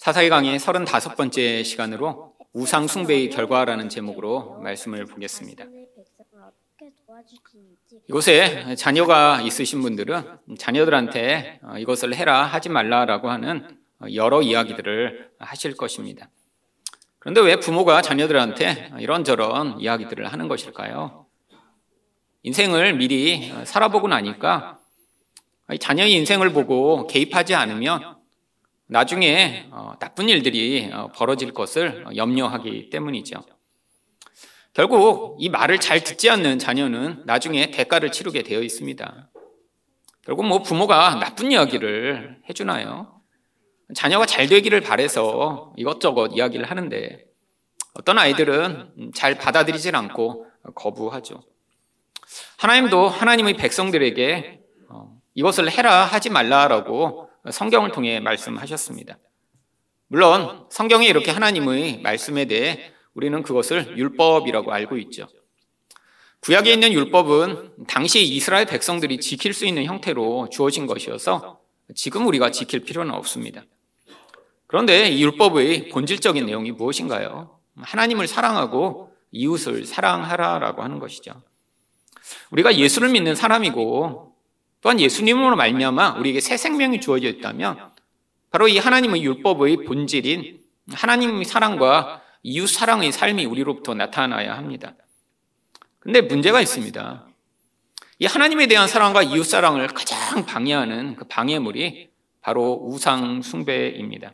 사사기 강의 35번째 시간으로 우상 숭배의 결과라는 제목으로 말씀을 보겠습니다. 이곳에 자녀가 있으신 분들은 자녀들한테 이것을 해라 하지 말라라고 하는 여러 이야기들을 하실 것입니다. 그런데 왜 부모가 자녀들한테 이런저런 이야기들을 하는 것일까요? 인생을 미리 살아보고 나니까 자녀의 인생을 보고 개입하지 않으면 나중에 어, 나쁜 일들이 어, 벌어질 것을 염려하기 때문이죠. 결국 이 말을 잘 듣지 않는 자녀는 나중에 대가를 치르게 되어 있습니다. 결국 뭐 부모가 나쁜 이야기를 해주나요? 자녀가 잘 되기를 바래서 이것저것 이야기를 하는데 어떤 아이들은 잘 받아들이질 않고 거부하죠. 하나님도 하나님의 백성들에게 어, 이것을 해라 하지 말라라고 성경을 통해 말씀하셨습니다. 물론 성경에 이렇게 하나님의 말씀에 대해 우리는 그것을 율법이라고 알고 있죠. 구약에 있는 율법은 당시 이스라엘 백성들이 지킬 수 있는 형태로 주어진 것이어서 지금 우리가 지킬 필요는 없습니다. 그런데 이 율법의 본질적인 내용이 무엇인가요? 하나님을 사랑하고 이웃을 사랑하라라고 하는 것이죠. 우리가 예수를 믿는 사람이고 또한 예수님으로 말미암아 우리에게 새 생명이 주어져 있다면 바로 이 하나님의 율법의 본질인 하나님의 사랑과 이웃 사랑의 삶이 우리로부터 나타나야 합니다. 근데 문제가 있습니다. 이 하나님에 대한 사랑과 이웃 사랑을 가장 방해하는 그 방해물이 바로 우상 숭배입니다.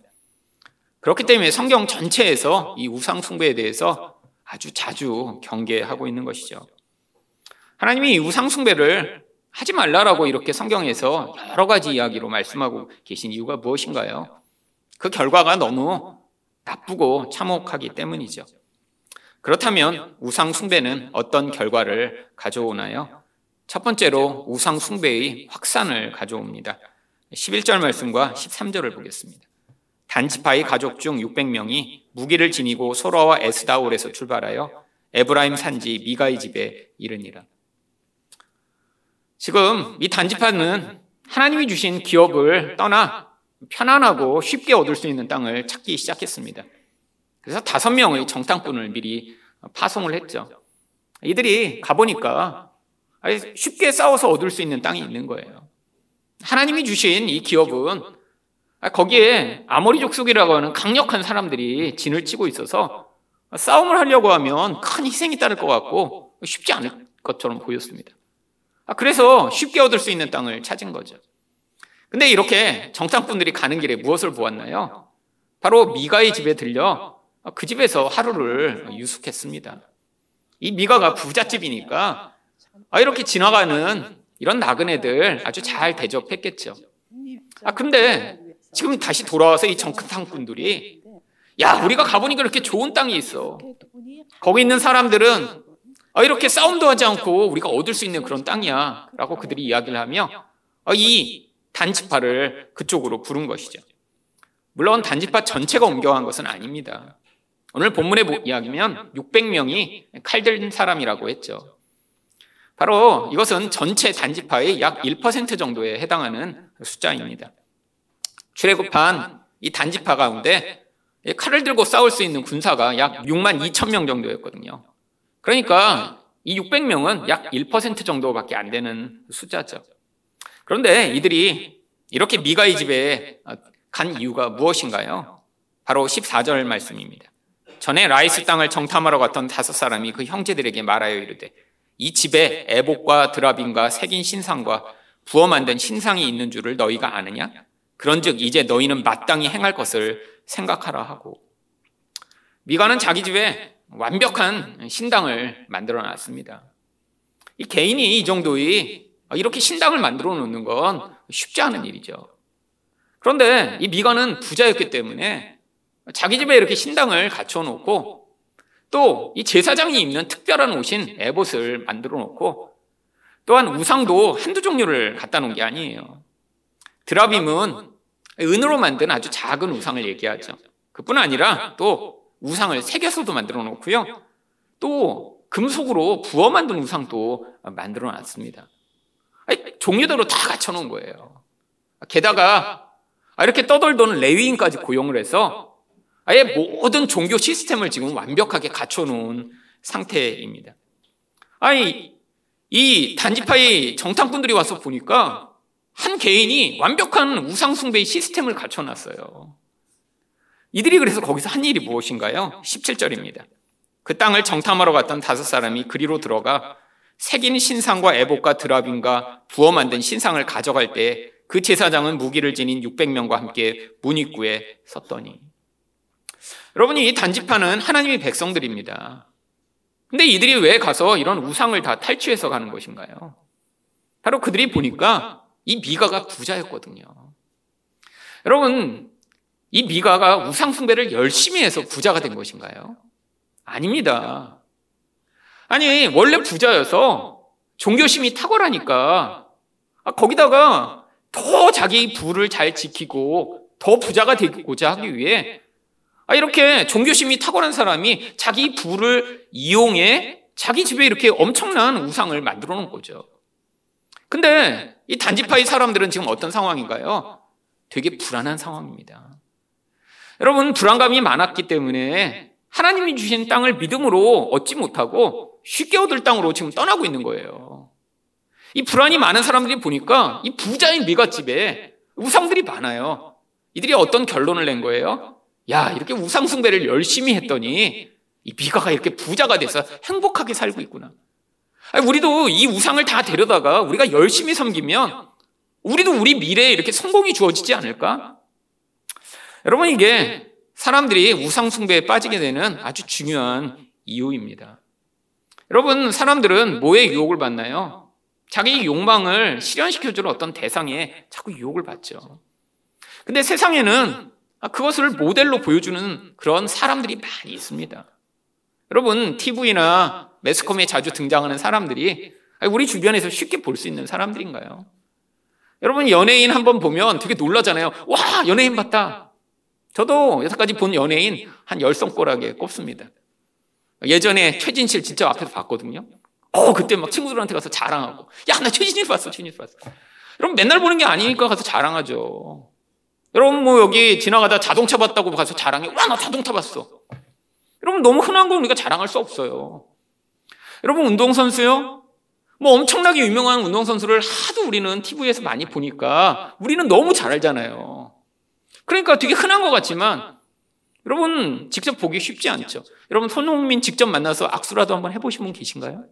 그렇기 때문에 성경 전체에서 이 우상 숭배에 대해서 아주 자주 경계하고 있는 것이죠. 하나님이 이 우상 숭배를 하지 말라라고 이렇게 성경에서 여러 가지 이야기로 말씀하고 계신 이유가 무엇인가요? 그 결과가 너무 나쁘고 참혹하기 때문이죠. 그렇다면 우상 숭배는 어떤 결과를 가져오나요? 첫 번째로 우상 숭배의 확산을 가져옵니다. 11절 말씀과 13절을 보겠습니다. 단지파의 가족 중 600명이 무기를 지니고 소라와 에스다올에서 출발하여 에브라임 산지 미가의 집에 이르니라. 지금 이 단지파는 하나님이 주신 기업을 떠나 편안하고 쉽게 얻을 수 있는 땅을 찾기 시작했습니다. 그래서 다섯 명의 정탐꾼을 미리 파송을 했죠. 이들이 가보니까 쉽게 싸워서 얻을 수 있는 땅이 있는 거예요. 하나님이 주신 이 기업은 거기에 아모리 족속이라고 하는 강력한 사람들이 진을 치고 있어서 싸움을 하려고 하면 큰 희생이 따를 것 같고 쉽지 않을 것처럼 보였습니다. 아, 그래서 쉽게 얻을 수 있는 땅을 찾은 거죠. 근데 이렇게 정탐꾼들이 가는 길에 무엇을 보았나요? 바로 미가의 집에 들려 그 집에서 하루를 유숙했습니다. 이 미가가 부잣집이니까 아, 이렇게 지나가는 이런 나그네들 아주 잘 대접했겠죠. 아, 근데 지금 다시 돌아와서 이 정탐꾼들이 야, 우리가 가보니까 이렇게 좋은 땅이 있어. 거기 있는 사람들은 아, 이렇게 싸움도 하지 않고 우리가 얻을 수 있는 그런 땅이야. 라고 그들이 이야기를 하며 아, 이 단지파를 그쪽으로 부른 것이죠. 물론 단지파 전체가 옮겨간 것은 아닙니다. 오늘 본문의 이야기면 600명이 칼든 사람이라고 했죠. 바로 이것은 전체 단지파의 약 1% 정도에 해당하는 숫자입니다. 출애굽한 이 단지파 가운데 칼을 들고 싸울 수 있는 군사가 약 6만 2천 명 정도였거든요. 그러니까 이 600명은 약 1% 정도밖에 안 되는 숫자죠. 그런데 이들이 이렇게 미가의 집에 간 이유가 무엇인가요? 바로 14절 말씀입니다. 전에 라이스 땅을 정탐하러 갔던 다섯 사람이 그 형제들에게 말하여 이르되 이 집에 에봇과 드라빔과 새긴 신상과 부어 만든 신상이 있는 줄을 너희가 아느냐? 그런즉 이제 너희는 마땅히 행할 것을 생각하라 하고 미가는 자기 집에 완벽한 신당을 만들어 놨습니다. 이 개인이 이 정도의 이렇게 신당을 만들어 놓는 건 쉽지 않은 일이죠. 그런데 이 미가는 부자였기 때문에 자기 집에 이렇게 신당을 갖춰 놓고 또 이 제사장이 입는 특별한 옷인 에봇을 만들어 놓고 또한 우상도 한두 종류를 갖다 놓은 게 아니에요. 드라빔은 은으로 만든 아주 작은 우상을 얘기하죠. 그뿐 아니라 또 우상을 새겨서도 만들어 놓고요. 또 금속으로 부어 만든 우상도 만들어 놨습니다. 종류대로 다 갖춰 놓은 거예요. 게다가 아, 이렇게 떠돌던 레위인까지 고용을 해서 아예 모든 종교 시스템을 지금 완벽하게 갖춰 놓은 상태입니다. 아니, 이 단지파의 정탐꾼들이 와서 보니까 한 개인이 완벽한 우상숭배의 시스템을 갖춰놨어요. 이들이 그래서 거기서 한 일이 무엇인가요? 17절입니다. 그 땅을 정탐하러 갔던 다섯 사람이 그리로 들어가 색인 신상과 애복과 드라빈과 부어 만든 신상을 가져갈 때 그 제사장은 무기를 지닌 600명과 함께 문 입구에 섰더니 여러분이 이 단지파는 하나님의 백성들입니다. 근데 이들이 왜 가서 이런 우상을 다 탈취해서 가는 것인가요? 바로 그들이 보니까 이 미가가 부자였거든요. 여러분, 이 미가가 우상숭배를 열심히 해서 부자가 된 것인가요? 아닙니다. 아니, 원래 부자여서 종교심이 탁월하니까 아, 거기다가 더 자기 부를 잘 지키고 더 부자가 되고자 하기 위해 아, 이렇게 종교심이 탁월한 사람이 자기 부를 이용해 자기 집에 이렇게 엄청난 우상을 만들어 놓은 거죠. 근데 이 단지파의 사람들은 지금 어떤 상황인가요? 되게 불안한 상황입니다. 여러분, 불안감이 많았기 때문에 하나님이 주신 땅을 믿음으로 얻지 못하고 쉽게 얻을 땅으로 지금 떠나고 있는 거예요. 이 불안이 많은 사람들이 보니까 이 부자인 미갓집에 우상들이 많아요. 이들이 어떤 결론을 낸 거예요? 야, 이렇게 우상 숭배를 열심히 했더니 이 미가가 이렇게 부자가 돼서 행복하게 살고 있구나. 아니, 우리도 이 우상을 다 데려다가 우리가 열심히 섬기면 우리도 우리 미래에 이렇게 성공이 주어지지 않을까? 여러분, 이게 사람들이 우상숭배에 빠지게 되는 아주 중요한 이유입니다. 여러분, 사람들은 뭐에 유혹을 받나요? 자기 욕망을 실현시켜주는 어떤 대상에 자꾸 유혹을 받죠. 근데 세상에는 그것을 모델로 보여주는 그런 사람들이 많이 있습니다. 여러분, TV나 매스컴에 자주 등장하는 사람들이 우리 주변에서 쉽게 볼 수 있는 사람들인가요? 여러분, 연예인 한번 보면 되게 놀라잖아요. 와, 연예인 봤다. 저도 여태까지 본 연예인 한 열성꼬락에 꼽습니다. 예전에 최진실 진짜 앞에서 봤거든요. 어, 그때 막 친구들한테 가서 자랑하고. 야, 나 최진실 봤어, 최진실 봤어. 여러분, 맨날 보는 게 아니니까 가서 자랑하죠. 여러분, 뭐 여기 지나가다 자동차 봤다고 가서 자랑해. 와, 나 자동차 봤어. 여러분, 너무 흔한 건 우리가 자랑할 수 없어요. 여러분, 운동선수요? 뭐 엄청나게 유명한 운동선수를 하도 우리는 TV에서 많이 보니까 우리는 너무 잘 알잖아요. 그러니까 되게 흔한 것 같지만 여러분 직접 보기 쉽지 않죠. 여러분 손흥민 직접 만나서 악수라도 한번 해보신 분 계신가요?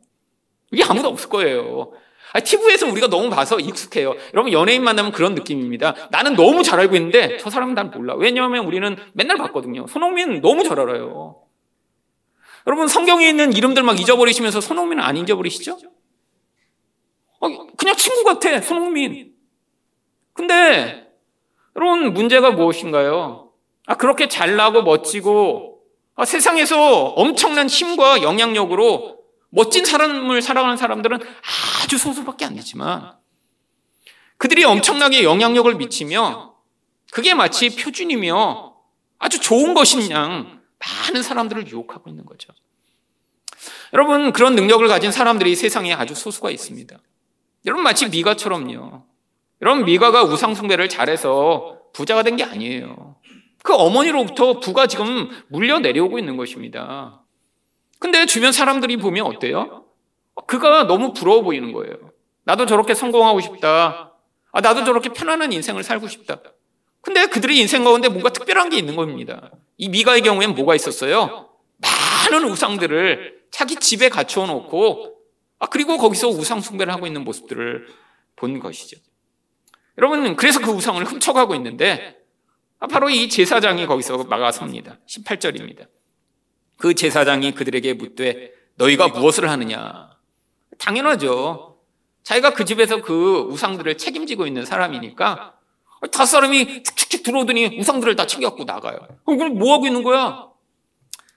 이게 아무도 없을 거예요. TV에서 우리가 너무 봐서 익숙해요. 여러분 연예인 만나면 그런 느낌입니다. 나는 너무 잘 알고 있는데 저 사람은 난 몰라. 왜냐하면 우리는 맨날 봤거든요. 손흥민 너무 잘 알아요. 여러분 성경에 있는 이름들 막 잊어버리시면서 손흥민은 안 잊어버리시죠? 어, 그냥 친구 같아 손흥민. 근데 여러분 문제가 무엇인가요? 아 그렇게 잘나고 멋지고 아, 세상에서 엄청난 힘과 영향력으로 멋진 사람을 살아가는 사람들은 아주 소수밖에 안 되지만 그들이 엄청나게 영향력을 미치며 그게 마치 표준이며 아주 좋은 것인 양 많은 사람들을 유혹하고 있는 거죠. 여러분, 그런 능력을 가진 사람들이 세상에 아주 소수가 있습니다. 여러분, 마치 미가처럼요. 여러분, 미가가 우상숭배를 잘해서 부자가 된 게 아니에요. 그 어머니로부터 부가 지금 물려 내려오고 있는 것입니다. 근데 주변 사람들이 보면 어때요? 그가 너무 부러워 보이는 거예요. 나도 저렇게 성공하고 싶다. 아, 나도 저렇게 편안한 인생을 살고 싶다. 근데 그들의 인생 가운데 뭔가 특별한 게 있는 겁니다. 이 미가의 경우에는 뭐가 있었어요? 많은 우상들을 자기 집에 갖추어 놓고, 아, 그리고 거기서 우상숭배를 하고 있는 모습들을 본 것이죠. 여러분, 그래서 그 우상을 훔쳐가고 있는데, 아, 바로 이 제사장이 거기서 막아섭니다. 18절입니다. 그 제사장이 그들에게 묻되 너희가 무엇을 하느냐? 당연하죠. 자기가 그 집에서 그 우상들을 책임지고 있는 사람이니까 다섯 사람이 축축축 들어오더니 우상들을 다 챙겨갖고 나가요. 그럼 뭐 하고 있는 거야?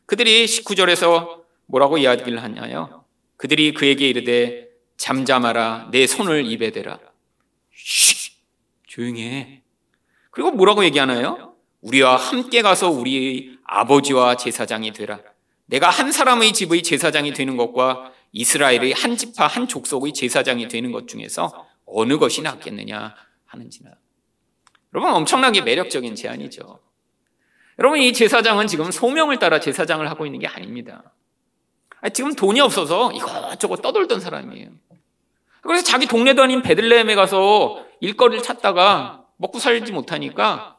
그들이 19절에서 뭐라고 이야기를 하냐요? 그들이 그에게 이르되 잠잠하라 내 손을 입에 대라. 쉬 조용히 해. 그리고 뭐라고 얘기하나요? 우리와 함께 가서 우리 아버지와 제사장이 되라. 내가 한 사람의 집의 제사장이 되는 것과 이스라엘의 한 집파 한 족속의 제사장이 되는 것 중에서 어느 것이 낫겠느냐 하는지나. 여러분 엄청나게 매력적인 제안이죠. 여러분 이 제사장은 지금 소명을 따라 제사장을 하고 있는 게 아닙니다. 지금 돈이 없어서 이것저것 떠돌던 사람이에요. 그래서 자기 동네도 아닌 베들레헴에 가서 일거리를 찾다가 먹고 살지 못하니까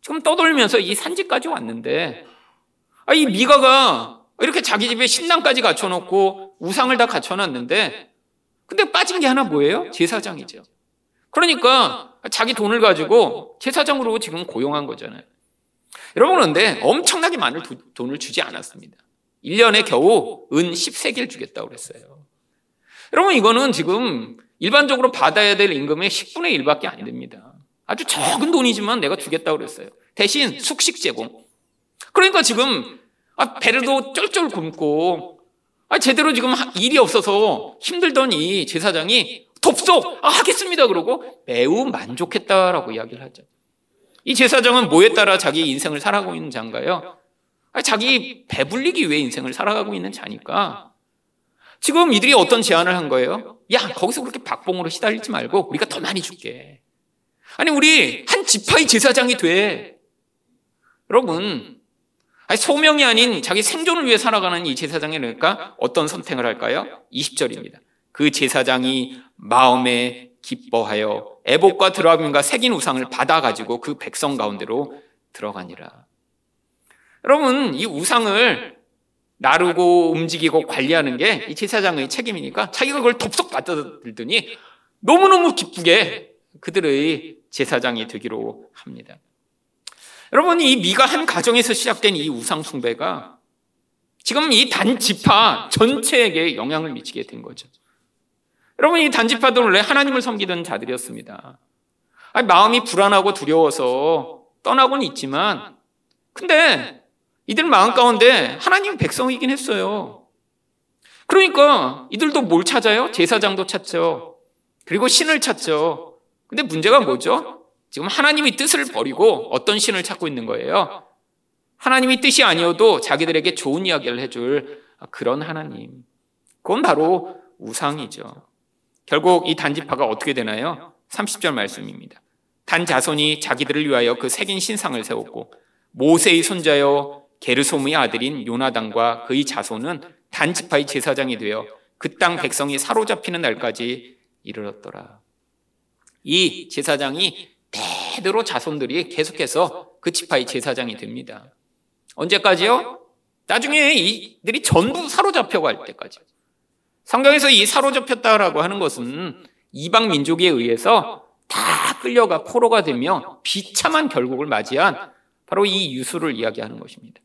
지금 떠돌면서 이 산지까지 왔는데 아, 이 미가가 이렇게 자기 집에 신랑까지 갖춰놓고 우상을 다 갖춰놨는데 근데 빠진 게 하나 뭐예요? 제사장이죠. 그러니까 자기 돈을 가지고 제사장으로 지금 고용한 거잖아요. 여러분 그런데 엄청나게 많은 돈을 주지 않았습니다. 1년에 겨우 은 10세기를 주겠다고 그랬어요. 여러분 이거는 지금 일반적으로 받아야 될 임금의 10분의 1밖에 안 됩니다. 아주 적은 돈이지만 내가 주겠다고 그랬어요. 대신 숙식 제공. 그러니까 지금 아, 배를도 쩔쩔 굶고 아, 제대로 지금 일이 없어서 힘들던 이 제사장이 돕소! 아, 하겠습니다. 그러고 매우 만족했다라고 이야기를 하죠. 이 제사장은 뭐에 따라 자기 인생을 살아가고 있는 자인가요? 아, 자기 배불리기 위해 인생을 살아가고 있는 자니까 지금 이들이 어떤 제안을 한 거예요? 야, 거기서 그렇게 박봉으로 시달리지 말고 우리가 더 많이 줄게. 아니, 우리 한 지파의 제사장이 돼. 여러분, 아니, 소명이 아닌 자기 생존을 위해 살아가는 이 제사장이 그러니까 어떤 선택을 할까요? 20절입니다. 그 제사장이 마음에 기뻐하여 애복과 드라빔과 색인 우상을 받아가지고 그 백성 가운데로 들어가니라. 여러분, 이 우상을 나르고 움직이고 관리하는 게 이 제사장의 책임이니까 자기가 그걸 덥석 받아들더니 너무너무 기쁘게 그들의 제사장이 되기로 합니다. 여러분, 이 미가 한 가정에서 시작된 이 우상숭배가 지금 이 단지파 전체에게 영향을 미치게 된 거죠. 여러분, 이 단지파도 원래 하나님을 섬기던 자들이었습니다. 아니, 마음이 불안하고 두려워서 떠나곤 있지만, 근데 이들 마음 가운데 하나님 백성이긴 했어요. 그러니까 이들도 뭘 찾아요? 제사장도 찾죠. 그리고 신을 찾죠. 근데 문제가 뭐죠? 지금 하나님의 뜻을 버리고 어떤 신을 찾고 있는 거예요? 하나님의 뜻이 아니어도 자기들에게 좋은 이야기를 해줄 그런 하나님. 그건 바로 우상이죠. 결국 이 단지파가 어떻게 되나요? 30절 말씀입니다. 단 자손이 자기들을 위하여 그 색인 신상을 세웠고 모세의 손자여 게르솜의 아들인 요나단과 그의 자손은 단지파의 제사장이 되어 그 땅 백성이 사로잡히는 날까지 이르렀더라. 이 제사장이 대대로 자손들이 계속해서 그 지파의 제사장이 됩니다. 언제까지요? 나중에 이들이 전부 사로잡혀 갈 때까지. 성경에서 이 사로잡혔다라고 하는 것은 이방 민족에 의해서 다 끌려가 포로가 되며 비참한 결국을 맞이한 바로 이 유수를 이야기하는 것입니다.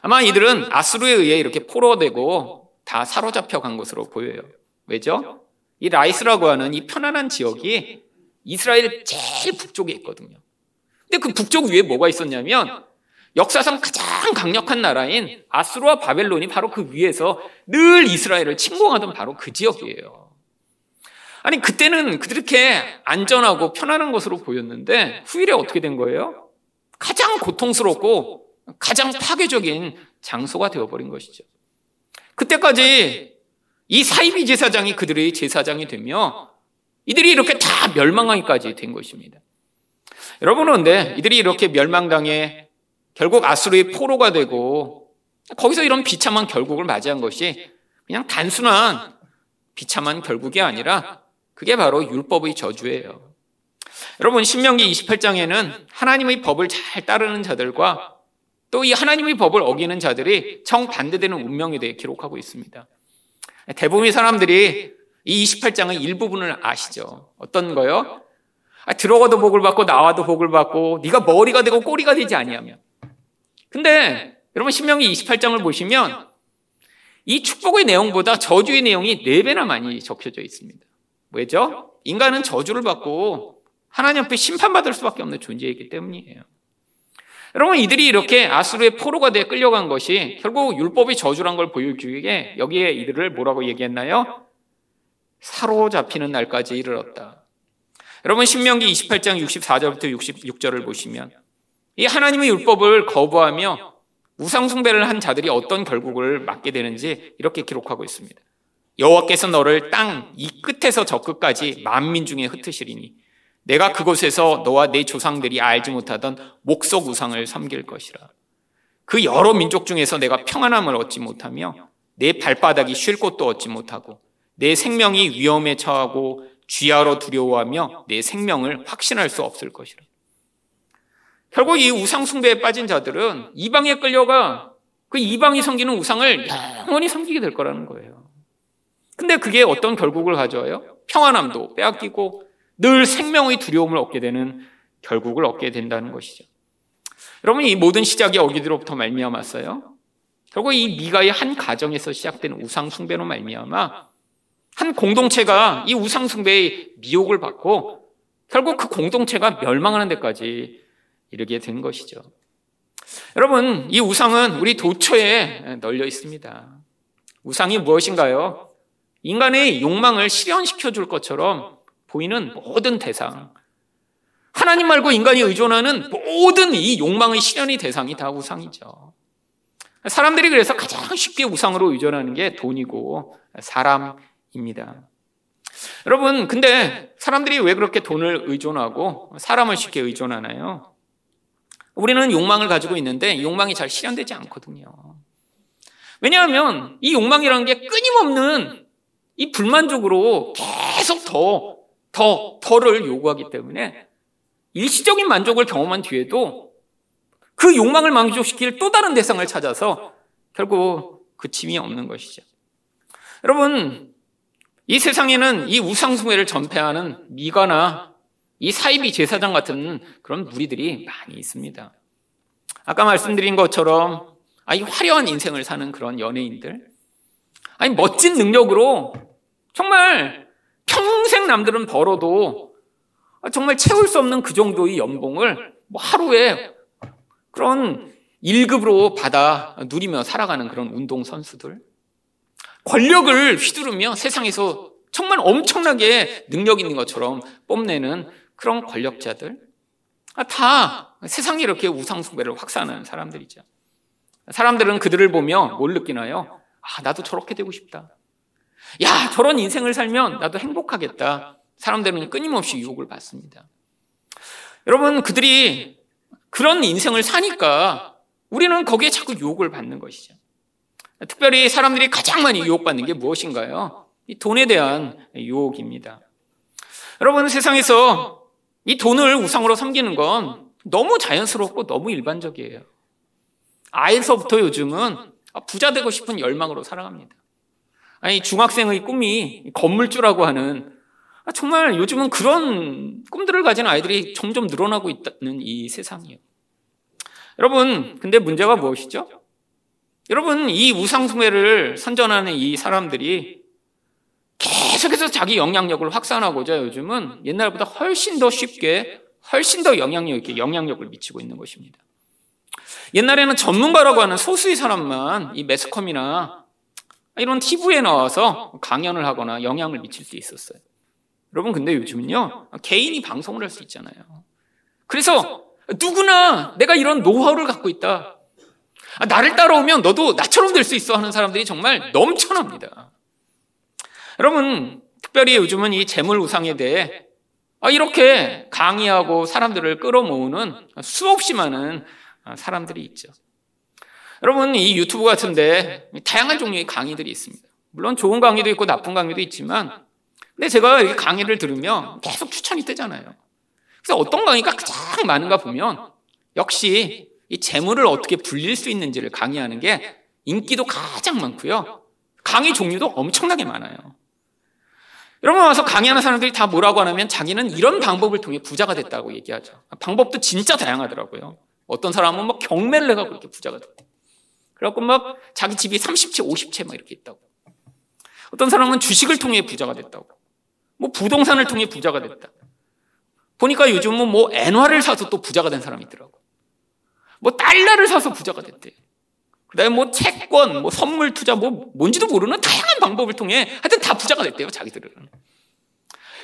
아마 이들은 아수르에 의해 이렇게 포로되고 다 사로잡혀 간 것으로 보여요. 왜죠? 이 라이스라고 하는 이 편안한 지역이 이스라엘 제일 북쪽에 있거든요. 근데 그 북쪽 위에 뭐가 있었냐면 역사상 가장 강력한 나라인 아수르와 바벨론이 바로 그 위에서 늘 이스라엘을 침공하던 바로 그 지역이에요. 아니 그때는 그렇게 안전하고 편안한 것으로 보였는데 후일에 어떻게 된 거예요? 가장 고통스럽고 가장 파괴적인 장소가 되어버린 것이죠. 그때까지 이 사이비 제사장이 그들의 제사장이 되며 이들이 이렇게 다 멸망하기까지 된 것입니다. 여러분은 근데 이들이 이렇게 멸망당해 결국 아수르의 포로가 되고 거기서 이런 비참한 결국을 맞이한 것이 그냥 단순한 비참한 결국이 아니라 그게 바로 율법의 저주예요. 여러분 신명기 28장에는 하나님의 법을 잘 따르는 자들과 또 이 하나님의 법을 어기는 자들이 정반대되는 운명에 대해 기록하고 있습니다. 대부분의 사람들이 이 28장의 일부분을 아시죠. 어떤 거요? 아, 들어가도 복을 받고 나와도 복을 받고 네가 머리가 되고 꼬리가 되지 아니하면 근데 여러분 신명기 28장을 보시면 이 축복의 내용보다 저주의 내용이 4배나 많이 적혀져 있습니다. 왜죠? 인간은 저주를 받고 하나님 앞에 심판받을 수밖에 없는 존재이기 때문이에요. 여러분 이들이 이렇게 아수르의 포로가 되어 끌려간 것이 결국 율법의 저주란 걸 보여주기 위해 여기에 이들을 뭐라고 얘기했나요? 사로잡히는 날까지 이르렀다. 여러분 신명기 28장 64절부터 66절을 보시면 이 하나님의 율법을 거부하며 우상 숭배를 한 자들이 어떤 결국을 맞게 되는지 이렇게 기록하고 있습니다. 여호와께서 너를 땅 이 끝에서 저 끝까지 만민 중에 흩으시리니 내가 그곳에서 너와 내 조상들이 알지 못하던 목석 우상을 섬길 것이라. 그 여러 민족 중에서 내가 평안함을 얻지 못하며 내 발바닥이 쉴 곳도 얻지 못하고 내 생명이 위험에 처하고 쥐하러 두려워하며 내 생명을 확신할 수 없을 것이라. 결국 이 우상 숭배에 빠진 자들은 이방에 끌려가 그 이방이 섬기는 우상을 영원히 섬기게 될 거라는 거예요. 근데 그게 어떤 결국을 가져와요? 평안함도 빼앗기고 늘 생명의 두려움을 얻게 되는 결국을 얻게 된다는 것이죠. 여러분 이 모든 시작이 어디로부터 말미암았어요? 결국 이 미가의 한 가정에서 시작된 우상 숭배로 말미암아 한 공동체가 이 우상 숭배의 미혹을 받고 결국 그 공동체가 멸망하는 데까지 이르게 된 것이죠. 여러분, 이 우상은 우리 도처에 널려 있습니다. 우상이 무엇인가요? 인간의 욕망을 실현시켜 줄 것처럼 보이는 모든 대상, 하나님 말고 인간이 의존하는 모든 이 욕망의 실현의 대상이 다 우상이죠. 사람들이 그래서 가장 쉽게 우상으로 의존하는 게 돈이고 사람입니다. 여러분, 근데 사람들이 왜 그렇게 돈을 의존하고 사람을 쉽게 의존하나요? 우리는 욕망을 가지고 있는데 욕망이 잘 실현되지 않거든요. 왜냐하면 이 욕망이라는 게 끊임없는 이 불만족으로 계속 더, 더, 더를 요구하기 때문에 일시적인 만족을 경험한 뒤에도 그 욕망을 만족시킬 또 다른 대상을 찾아서 결국 그침이 없는 것이죠. 여러분, 이 세상에는 이 우상숭배를 전폐하는 미가나 이 사이비 제사장 같은 그런 무리들이 많이 있습니다. 아까 말씀드린 것처럼 아이 화려한 인생을 사는 그런 연예인들, 아니 멋진 능력으로 정말 평생 남들은 벌어도 아, 정말 채울 수 없는 그 정도의 연봉을 뭐 하루에 그런 1급으로 받아 누리며 살아가는 그런 운동선수들. 권력을 휘두르며 세상에서 정말 엄청나게 능력 있는 것처럼 뽐내는 그런 권력자들. 아, 다 세상에 이렇게 우상숭배를 확산하는 사람들이죠. 사람들은 그들을 보며 뭘 느끼나요? 아, 나도 저렇게 되고 싶다. 야, 저런 인생을 살면 나도 행복하겠다. 사람들은 끊임없이 유혹을 받습니다. 여러분, 그들이 그런 인생을 사니까 우리는 거기에 자꾸 유혹을 받는 것이죠. 특별히 사람들이 가장 많이 유혹받는 게 무엇인가요? 이 돈에 대한 유혹입니다. 여러분, 세상에서 이 돈을 우상으로 섬기는 건 너무 자연스럽고 너무 일반적이에요. 아이서부터 요즘은 부자 되고 싶은 열망으로 살아갑니다. 아니, 중학생의 꿈이 건물주라고 하는 아, 정말 요즘은 그런 꿈들을 가진 아이들이 점점 늘어나고 있다는 이 세상이에요. 여러분, 근데 문제가 무엇이죠? 여러분, 이 우상숭배를 선전하는 이 사람들이 계속해서 자기 영향력을 확산하고자 요즘은 옛날보다 훨씬 더 쉽게, 훨씬 더 영향력 있게 영향력을 미치고 있는 것입니다. 옛날에는 전문가라고 하는 소수의 사람만 이 매스컴이나 이런 TV에 나와서 강연을 하거나 영향을 미칠 수 있었어요. 여러분 근데 요즘은요 개인이 방송을 할 수 있잖아요. 그래서 누구나 내가 이런 노하우를 갖고 있다. 아, 나를 따라오면 너도 나처럼 될 수 있어 하는 사람들이 정말 넘쳐납니다. 여러분 특별히 요즘은 이 재물 우상에 대해 아, 이렇게 강의하고 사람들을 끌어모으는 수없이 많은 사람들이 있죠. 여러분 이 유튜브 같은데 다양한 종류의 강의들이 있습니다. 물론 좋은 강의도 있고 나쁜 강의도 있지만 근데 제가 이렇게 강의를 들으면 계속 추천이 뜨잖아요. 그래서 어떤 강의가 가장 많은가 보면 역시 이 재물을 어떻게 불릴 수 있는지를 강의하는 게 인기도 가장 많고요. 강의 종류도 엄청나게 많아요. 여러분 와서 강의하는 사람들이 다 뭐라고 하냐면 자기는 이런 방법을 통해 부자가 됐다고 얘기하죠. 방법도 진짜 다양하더라고요. 어떤 사람은 막 경매를 해가고 이렇게 부자가 됐대. 그래갖고 막 자기 집이 30채, 50채 막 이렇게 있다고. 어떤 사람은 주식을 통해 부자가 됐다고. 뭐 부동산을 통해 부자가 됐다. 보니까 요즘은 뭐 엔화를 사서 또 부자가 된 사람이 있더라고. 뭐 달러를 사서 부자가 됐대. 그다음에 뭐 채권, 뭐 선물 투자, 뭐 뭔지도 모르는 다양한 방법을 통해 하여튼 다 부자가 됐대요, 자기들은.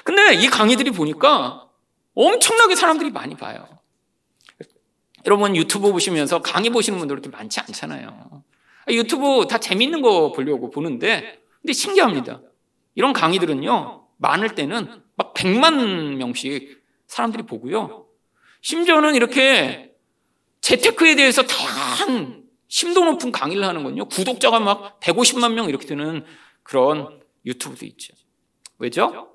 근데 이 강의들이 보니까 엄청나게 사람들이 많이 봐요. 여러분 유튜브 보시면서 강의 보시는 분들 그렇게 많지 않잖아요. 유튜브 다 재밌는 거 보려고 보는데 근데 신기합니다. 이런 강의들은요. 많을 때는 막 100만 명씩 사람들이 보고요. 심지어는 이렇게 재테크에 대해서 다양한 심도 높은 강의를 하는 건요. 구독자가 막 150만 명 이렇게 되는 그런 유튜브도 있죠. 왜죠?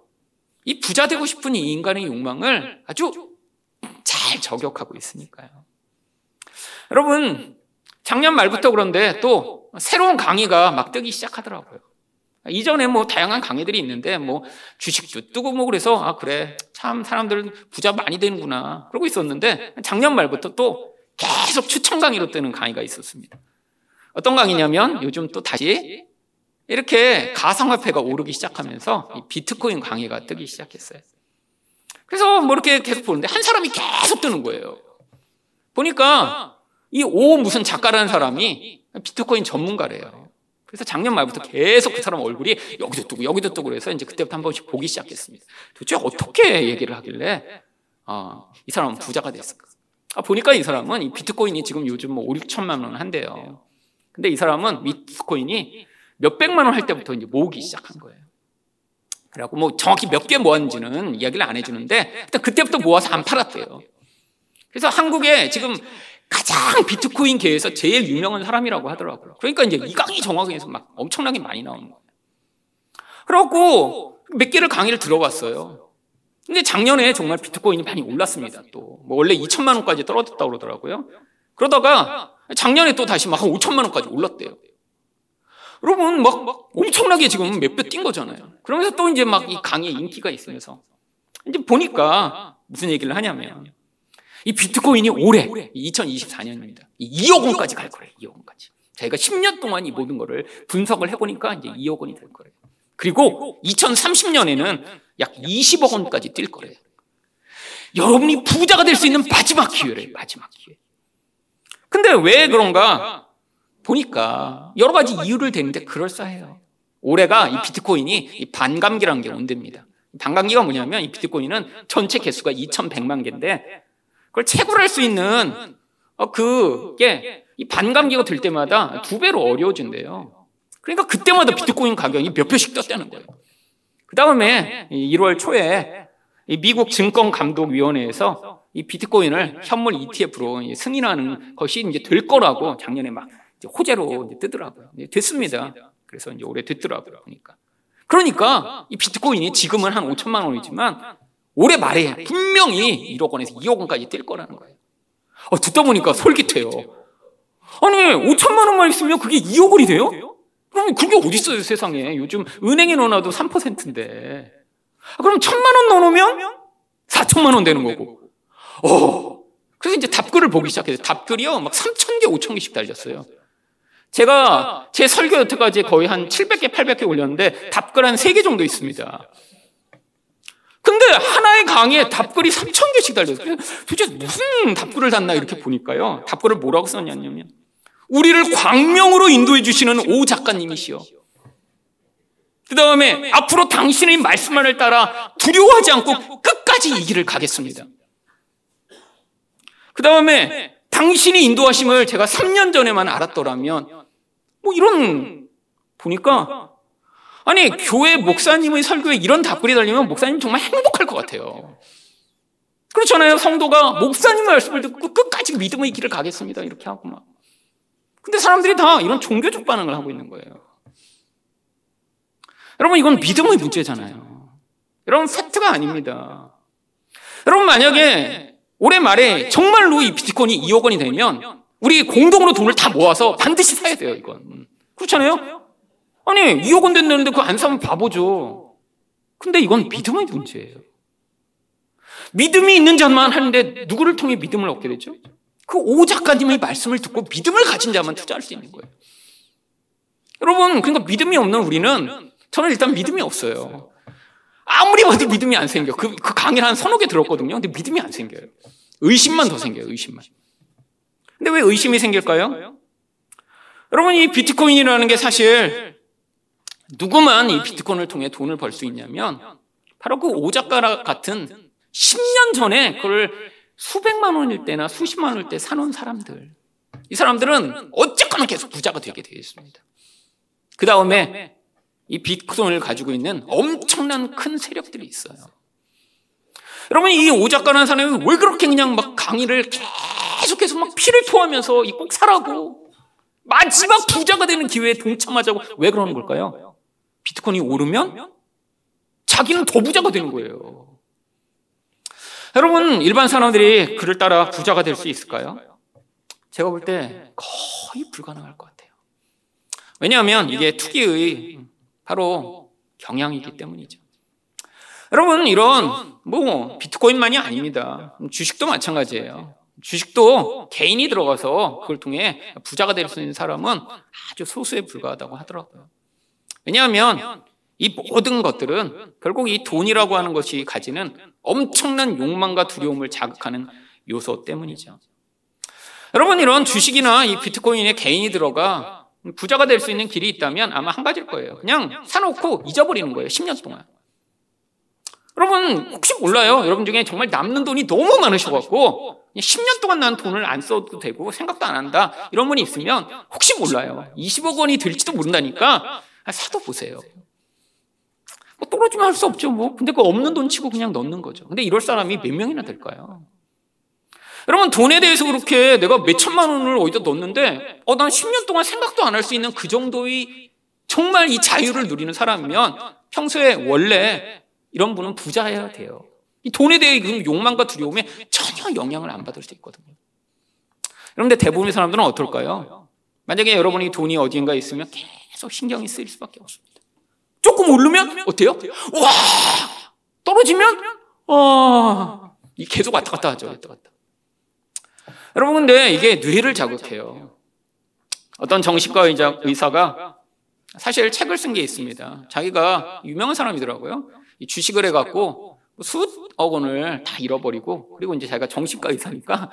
이 부자 되고 싶은 이 인간의 욕망을 아주 잘 저격하고 있으니까요. 여러분, 작년 말부터 그런데 또 새로운 강의가 막 뜨기 시작하더라고요. 이전에 뭐 다양한 강의들이 있는데 뭐 주식도 뜨고 뭐 그래서 아 그래 참 사람들은 부자 많이 되는구나 그러고 있었는데 작년 말부터 또 계속 추천 강의로 뜨는 강의가 있었습니다. 어떤 강의냐면 요즘 또 다시 이렇게 가상화폐가 오르기 시작하면서 비트코인 강의가 뜨기 시작했어요. 그래서 뭐 이렇게 계속 보는데 한 사람이 계속 뜨는 거예요. 보니까 이 오 무슨 작가라는 사람이 비트코인 전문가래요. 그래서 작년 말부터 계속 그 사람 얼굴이 여기도 뜨고 여기도 뜨고 그래서 이제 그때부터 한 번씩 보기 시작했습니다. 도대체 어떻게 얘기를 하길래 아, 이 사람은 부자가 됐을까? 아, 보니까 이 사람은 이 비트코인이 지금 요즘 뭐 5, 6천만 원 한대요. 근데 이 사람은 비트코인이 몇백만 원 할 때부터 이제 모으기 시작한 거예요. 그래갖고 뭐 정확히 몇 개 모았는지는 이야기를 안 해주는데 일단 그때부터 모아서 안 팔았대요. 그래서 한국에 지금 가장 비트코인 계에서 제일 유명한 사람이라고 하더라고요. 그러니까 이제 이강이 정확해서 막 엄청나게 많이 나오는 거예요. 그래갖고 몇 개를 강의를 들어봤어요. 근데 작년에 정말 비트코인이 많이 올랐습니다. 또 뭐 원래 2천만 원까지 떨어졌다고 그러더라고요. 그러다가 작년에 또 다시 막 한 5천만 원까지 올랐대요. 여러분 막, 막 엄청나게 지금 몇 배 뛴 거잖아요. 그러면서 또 이제 막 이 강의 인기가 있으면서 이제 보니까 무슨 얘기를 하냐면 이 비트코인이 올해 2024년입니다. 2억 원까지 갈 거래요. 2억 원까지. 저희가 10년 동안 이 모든 거를 분석을 해보니까 이제 2억 원이 될 거래요. 그리고 2030년에는 약 20억 원까지 뛸 거래요. 여러분이 부자가 될 수 있는 마지막 기회래요. 마지막 기회. 근데 왜 그런가? 보니까 여러 가지 이유를 대는데 그럴싸해요. 올해가 이 비트코인이 반감기라는 게 온답니다. 반감기가 뭐냐면 이 비트코인은 전체 개수가 2,100만 개인데 그걸 채굴할 수 있는 어, 그게 이 반감기가 될 때마다 두 배로 어려워진대요. 그러니까 그때마다 비트코인 가격이 몇 배씩 떴다는 거예요. 그 다음에 1월 초에 미국 증권감독위원회에서 이 비트코인을 현물 ETF로 승인하는 것이 이제 될 거라고 작년에 막 호재로 뜨더라고요. 됐습니다. 그래서 이제 올해 됐더라고요. 그러니까. 그러니까 이 비트코인이 지금은 한 5천만 원이지만 올해 말에 분명히 1억 원에서 2억 원까지 뛸 거라는 거예요. 어, 듣다 보니까 솔깃해요. 아니, 5천만 원만 있으면 그게 2억 원이 돼요? 그럼 그게 어디 있어요, 세상에. 요즘 은행에 넣어놔도 3%인데. 아, 그럼 천만 원 넣어놓으면 4천만 원 되는 거고. 어. 그래서 이제 답글을 보기 시작해서 답글이요, 막 3천 개, 5천 개씩 달렸어요. 제가 제 설교 여태까지 거의 한 700개, 800개 올렸는데 답글 한 3개 정도 있습니다. 근데 하나의 강의에 답글이 3천 개씩 달렸어요. 도대체 무슨 답글을 달나 이렇게 보니까요. 답글을 뭐라고 썼냐면 우리를 광명으로 인도해 주시는 오 작가님이시여. 그 다음에 앞으로 당신의 말씀만을 따라 두려워하지 않고 끝까지 이 길을 가겠습니다. 그 다음에 당신이 인도하심을 제가 3년 전에만 알았더라면 뭐 이런 보니까 아니 교회 목사님의 설교에 이런 답글이 달리면 목사님 정말 행복할 것 같아요. 그렇잖아요. 성도가 목사님의 말씀을 듣고 끝까지 믿음의 길을 가겠습니다. 이렇게 하고 막. 근데 사람들이 다 이런 종교적 반응을 하고 있는 거예요. 여러분 이건 믿음의 문제잖아요. 여러분 팩트가 아닙니다. 여러분 만약에 올해 말에 정말로 이 비트코인이 2억 원이 되면 우리 공동으로 돈을 다 모아서 반드시 사야 돼요, 이건. 그렇잖아요? 아니, 2억 원 됐는데 그거 안 사면 바보죠. 근데 이건 믿음의 문제예요. 믿음이 있는 자만 하는데 누구를 통해 믿음을 얻게 되죠? 그 오 작가님의 말씀을 듣고 믿음을 가진 자만 투자할 수 있는 거예요. 여러분, 그러니까 믿음이 없는 우리는 저는 일단 믿음이 없어요. 아무리 봐도 믿음이 안 생겨. 그, 그 강의를 한 서너 개 들었거든요. 근데 믿음이 안 생겨요. 의심만 더 생겨요, 의심만. 근데 왜 의심이 생길까요? 여러분, 이 비트코인이라는 게 사실 누구만 이 비트코인을 통해 돈을 벌 수 있냐면 바로 그 오작가 같은 10년 전에 그걸 수백만 원일 때나 수십만 원일 때 사놓은 사람들. 이 사람들은 어쨌거나 계속 부자가 되게 되어 있습니다. 그 다음에 이 비트코인을 가지고 있는 엄청난 큰 세력들이 있어요. 여러분 이 오작가라는 사람이 왜 그렇게 그냥 막 강의를 계속해서 막 피를 토하면서 이 꼭 사라고 마지막 부자가 되는 기회에 동참하자고 왜 그러는 걸까요? 비트코인이 오르면 자기는 더 부자가 되는 거예요. 여러분 일반 사람들이 그를 따라 부자가 될 수 있을까요? 제가 볼 때 거의 불가능할 것 같아요. 왜냐하면 이게 투기의 바로 경향이기 때문이죠. 여러분 이런 뭐 비트코인만이 아닙니다. 주식도 마찬가지예요. 주식도 개인이 들어가서 그걸 통해 부자가 될 수 있는 사람은 아주 소수에 불과하다고 하더라고요. 왜냐하면 이 모든 것들은 결국 이 돈이라고 하는 것이 가지는 엄청난 욕망과 두려움을 자극하는 요소 때문이죠. 여러분 이런 주식이나 이 비트코인에 개인이 들어가 부자가 될 수 있는 길이 있다면 아마 한 가지일 거예요. 그냥 사놓고 잊어버리는 거예요. 10년 동안. 여러분 혹시 몰라요. 여러분 중에 정말 남는 돈이 너무 많으셔갖고 10년 동안 난 돈을 안 써도 되고 생각도 안 한다 이런 분이 있으면 혹시 몰라요. 20억 원이 될지도 모른다니까 사도 보세요. 뭐 떨어지면 할 수 없죠 뭐. 근데 그 없는 돈 치고 그냥 넣는 거죠. 근데 이럴 사람이 몇 명이나 될까요? 여러분 돈에 대해서 그렇게 내가 몇 천만 원을 어디다 넣었는데 어 난 10년 동안 생각도 안 할 수 있는 그 정도의 정말 이 자유를 누리는 사람이면 평소에 원래 이런 분은 부자여야 돼요. 이 돈에 대해 그 욕망과 두려움에 전혀 영향을 안 받을 수 있거든요. 그런데 대부분의 사람들은 어떨까요? 만약에 여러분이 돈이 어디인가 있으면 계속 신경이 쓰일 수밖에 없습니다. 조금 오르면 어때요? 와 떨어지면 어 계속 왔다 갔다 하죠. 왔다 갔다. 여러분 근데 이게 뇌를 자극해요. 어떤 정신과 의자, 의사가 사실 책을 쓴 게 있습니다. 자기가 유명한 사람이더라고요. 주식을 해갖고 수억 원을 다 잃어버리고 그리고 이제 자기가 정신과 의사니까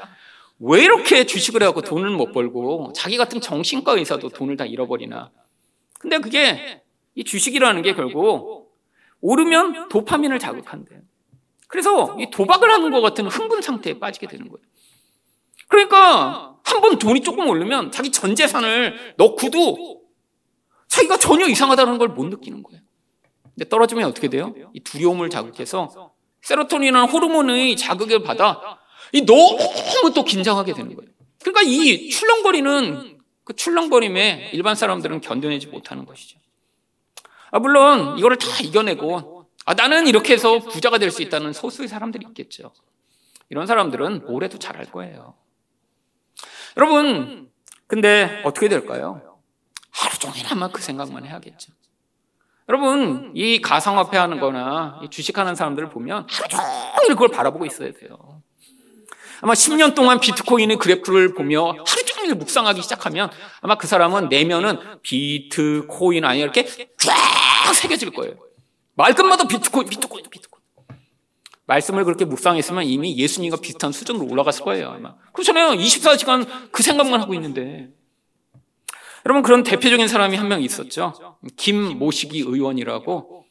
왜 이렇게 주식을 해갖고 돈을 못 벌고 자기 같은 정신과 의사도 돈을 다 잃어버리나. 근데 그게 이 주식이라는 게 결국 오르면 도파민을 자극한대요. 그래서 이 도박을 하는 것 같은 흥분 상태에 빠지게 되는 거예요. 그러니까 한 번 돈이 조금 오르면 자기 전 재산을 넣고도 자기가 전혀 이상하다는 걸 못 느끼는 거예요. 근데 떨어지면 어떻게 돼요? 이 두려움을 자극해서 세로토닌이라는 호르몬의 자극을 받아 이 너무 또 긴장하게 되는 거예요. 그러니까 이 출렁거리는 그 출렁거림에 일반 사람들은 견뎌내지 못하는 것이죠. 아, 물론 이거를 다 이겨내고 아, 나는 이렇게 해서 부자가 될 수 있다는 소수의 사람들이 있겠죠. 이런 사람들은 뭘 해도 잘할 거예요. 여러분, 근데 어떻게 될까요? 하루 종일 아마 그 생각만 해야겠죠. 여러분, 이 가상화폐 하는 거나 주식하는 사람들을 보면 하루 종일 그걸 바라보고 있어야 돼요. 아마 10년 동안 비트코인의 그래프를 보며 하루 종일 묵상하기 시작하면 아마 그 사람은 내면은 비트코인 아니야 이렇게 쫙 새겨질 거예요. 말끝마다 비트코인, 비트코인, 비트코인. 말씀을 그렇게 묵상했으면 이미 예수님과 비슷한 수준으로 올라갔을 거예요, 아마. 그렇잖아요. 24시간 그 생각만 하고 있는데. 여러분, 그런 대표적인 사람이 한 명 있었죠. 김모식이 의원이라고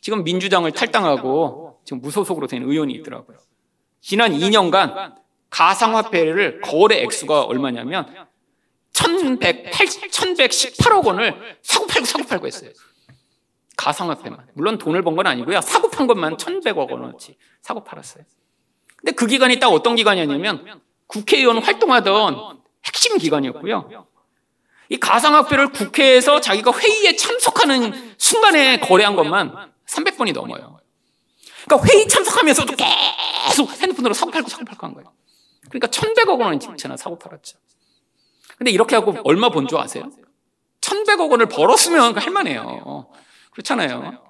지금 민주당을 탈당하고 지금 무소속으로 된 의원이 있더라고요. 지난 2년간 가상화폐를 거래 액수가 얼마냐면 1118억 원을 사고 팔고 사고 팔고 했어요. 가상화폐만. 물론 돈을 번 건 아니고요. 사고 판 것만 1100억 원어치 사고 팔았어요. 근데 그 기간이 딱 어떤 기간이었냐면 국회의원 활동하던 핵심 기간이었고요. 이 가상화폐를 국회에서 자기가 회의에 참석하는 순간에 거래한 것만 300번이 넘어요. 그러니까 회의 참석하면서도 계속 핸드폰으로 사고 팔고 사고 팔고 한 거예요. 그러니까 1100억 원어치나 사고 팔았죠. 근데 이렇게 하고 얼마 번 줄 아세요? 1100억 원을 벌었으면 할만해요. 그렇잖아요.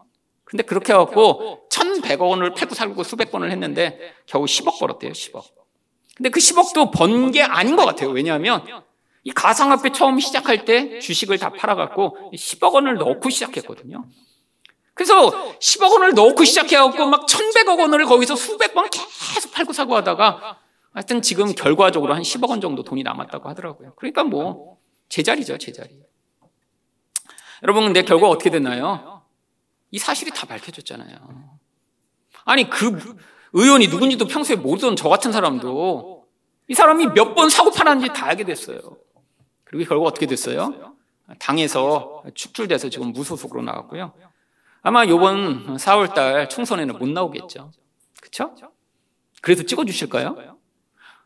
근데 그렇게 해갖고 1100억 원을 팔고 살고 수백 번을 했는데 겨우 10억 벌었대요, 10억. 근데 그 10억도 번 게 아닌 것 같아요. 왜냐하면 이 가상화폐 처음 시작할 때 주식을 다 팔아갖고 10억 원을 넣고 시작했거든요. 그래서 10억 원을 넣고 시작해갖고 막 1100억 원을 거기서 수백 번 계속 팔고 사고 하다가 하여튼 지금 결과적으로 한 10억 원 정도 돈이 남았다고 하더라고요. 그러니까 뭐 제자리죠, 제자리. 여러분 근데 결과 어떻게 됐나요? 이 사실이 다 밝혀졌잖아요. 아니 그 의원이 누군지도 평소에 모르던 저 같은 사람도 이 사람이 몇 번 사고 팔았는지 다 알게 됐어요. 그리고 결과 어떻게 됐어요? 당에서 축출돼서 지금 무소속으로 나왔고요. 아마 이번 4월달 총선에는 못 나오겠죠. 그렇죠? 그래도 찍어주실까요?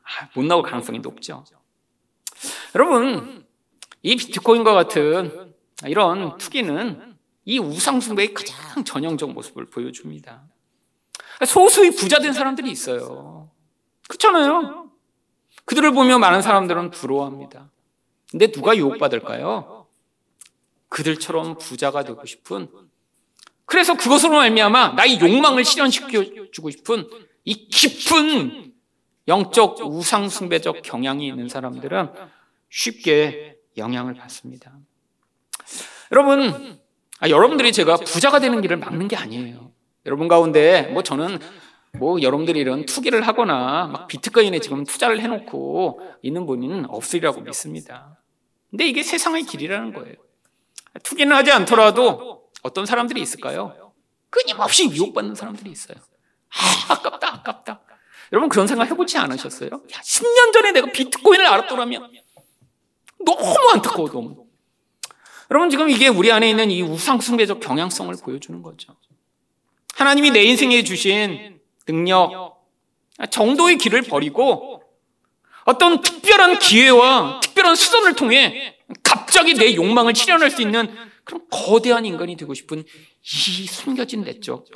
아, 못 나올 가능성이 높죠. 여러분, 이 비트코인과 같은 이런 투기는 이 우상숭배의 가장 전형적 모습을 보여줍니다. 소수의 부자된 사람들이 있어요. 그렇잖아요. 그들을 보며 많은 사람들은 부러워합니다. 근데 누가 유혹받을까요? 그들처럼 부자가 되고 싶은 그래서 그것으로 말미암아 나의 욕망을 실현시켜 주고 싶은 이 깊은 영적 우상 숭배적 경향이 있는 사람들은 쉽게 영향을 받습니다. 여러분, 아, 여러분들이 제가 부자가 되는 길을 막는 게 아니에요. 여러분 가운데 뭐 저는 뭐 여러분들이 이런 투기를 하거나 막 비트코인에 지금 투자를 해놓고 있는 분은 없으리라고 믿습니다. 근데 이게 세상의 길이라는 거예요. 투기는 하지 않더라도 어떤 사람들이 있을까요? 끊임없이 유혹받는 사람들이 있어요. 아, 아깝다, 아깝다. 여러분 그런 생각 해보지 않으셨어요? 야, 10년 전에 내가 비트코인을 알았더라면 너무 안타까워, 너무. 여러분 지금 이게 우리 안에 있는 이 우상숭배적 경향성을 보여주는 거죠. 하나님이 내 인생에 주신 능력, 정도의 길을 버리고 어떤 특별한 기회와 특별한 수단을 통해 갑자기 내 욕망을 실현할 수 있는 그런 거대한 인간이 되고 싶은 이 숨겨진 내적